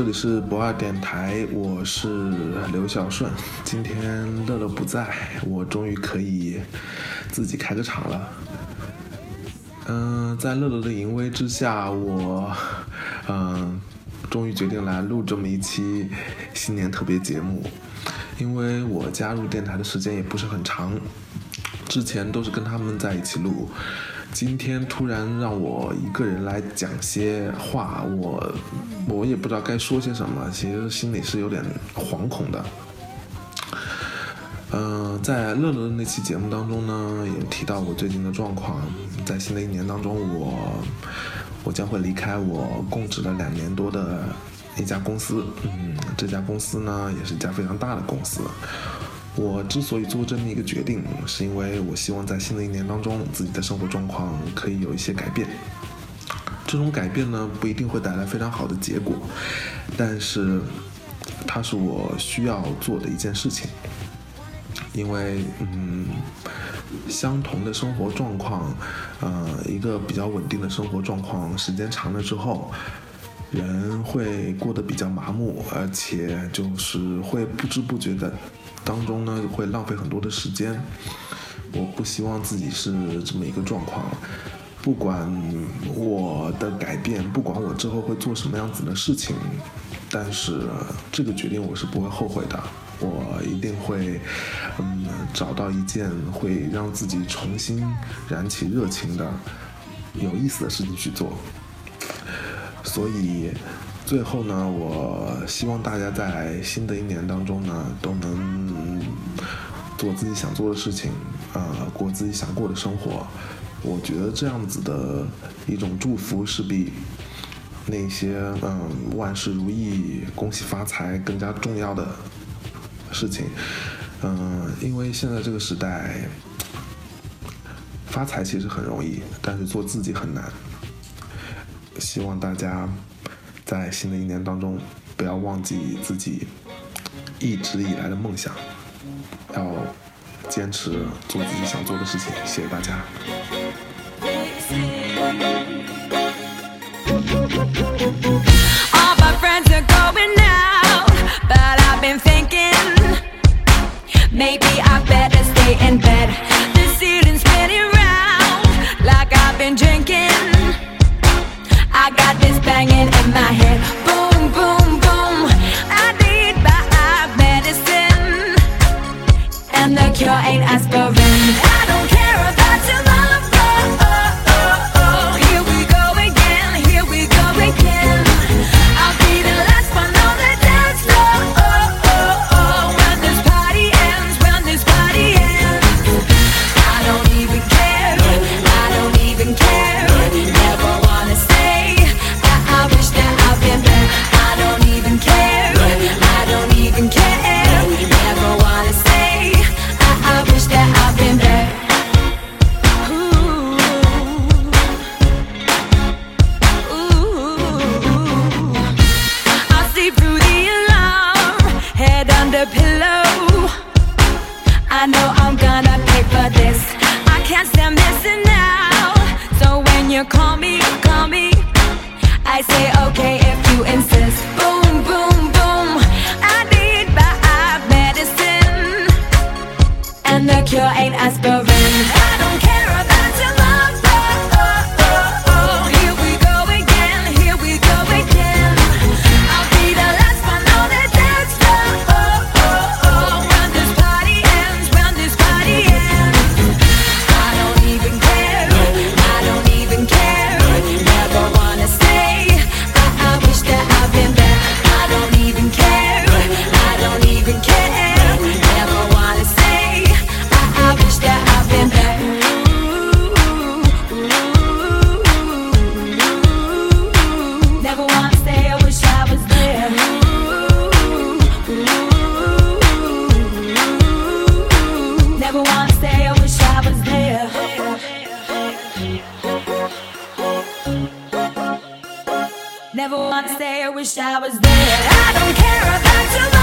这里是不二电台，我是刘小顺。今天乐乐不在，我终于可以自己开个场了。嗯，在乐乐的淫威之下，我嗯，终于决定来录这么一期新年特别节目。因为我加入电台的时间也不是很长，之前都是跟他们在一起录。今天突然让我一个人来讲些话，我我也不知道该说些什么，其实心里是有点惶恐的。嗯，在乐乐的那期节目当中呢，也提到我最近的状况，在新的一年当中，我我将会离开我供职了两年多的一家公司，嗯，这家公司呢也是一家非常大的公司。我之所以做这么一个决定，是因为我希望在新的一年当中，自己的生活状况可以有一些改变。这种改变呢，不一定会带来非常好的结果，但是它是我需要做的一件事情。因为，嗯，相同的生活状况，呃，一个比较稳定的生活状况，时间长了之后，人会过得比较麻木，而且就是会不知不觉的。当中呢会浪费很多的时间，我不希望自己是这么一个状况。不管我的改变，不管我之后会做什么样子的事情，但是这个决定我是不会后悔的。我一定会，嗯，找到一件会让自己重新燃起热情的、有意思的事情去做。所以。最后呢，我希望大家在新的一年当中呢，都能做自己想做的事情，呃，过自己想过的生活。我觉得这样子的一种祝福是比那些嗯万事如意、恭喜发财更加重要的事情。嗯，因为现在这个时代，发财其实很容易，但是做自己很难。希望大家。在新的一年当中，不要忘记自己一直以来的梦想，要坚持做自己想做的事情。谢谢大家。And the cure ain't aspirin I don't care about your love. wait for this. I can't stand missing now. So when you call me, call me, I say okay if you insist. Boom, boom, boom. I need my medicine, and the cure ain't as broken. Never wanna say I wish I was there. I don't care about tomorrow.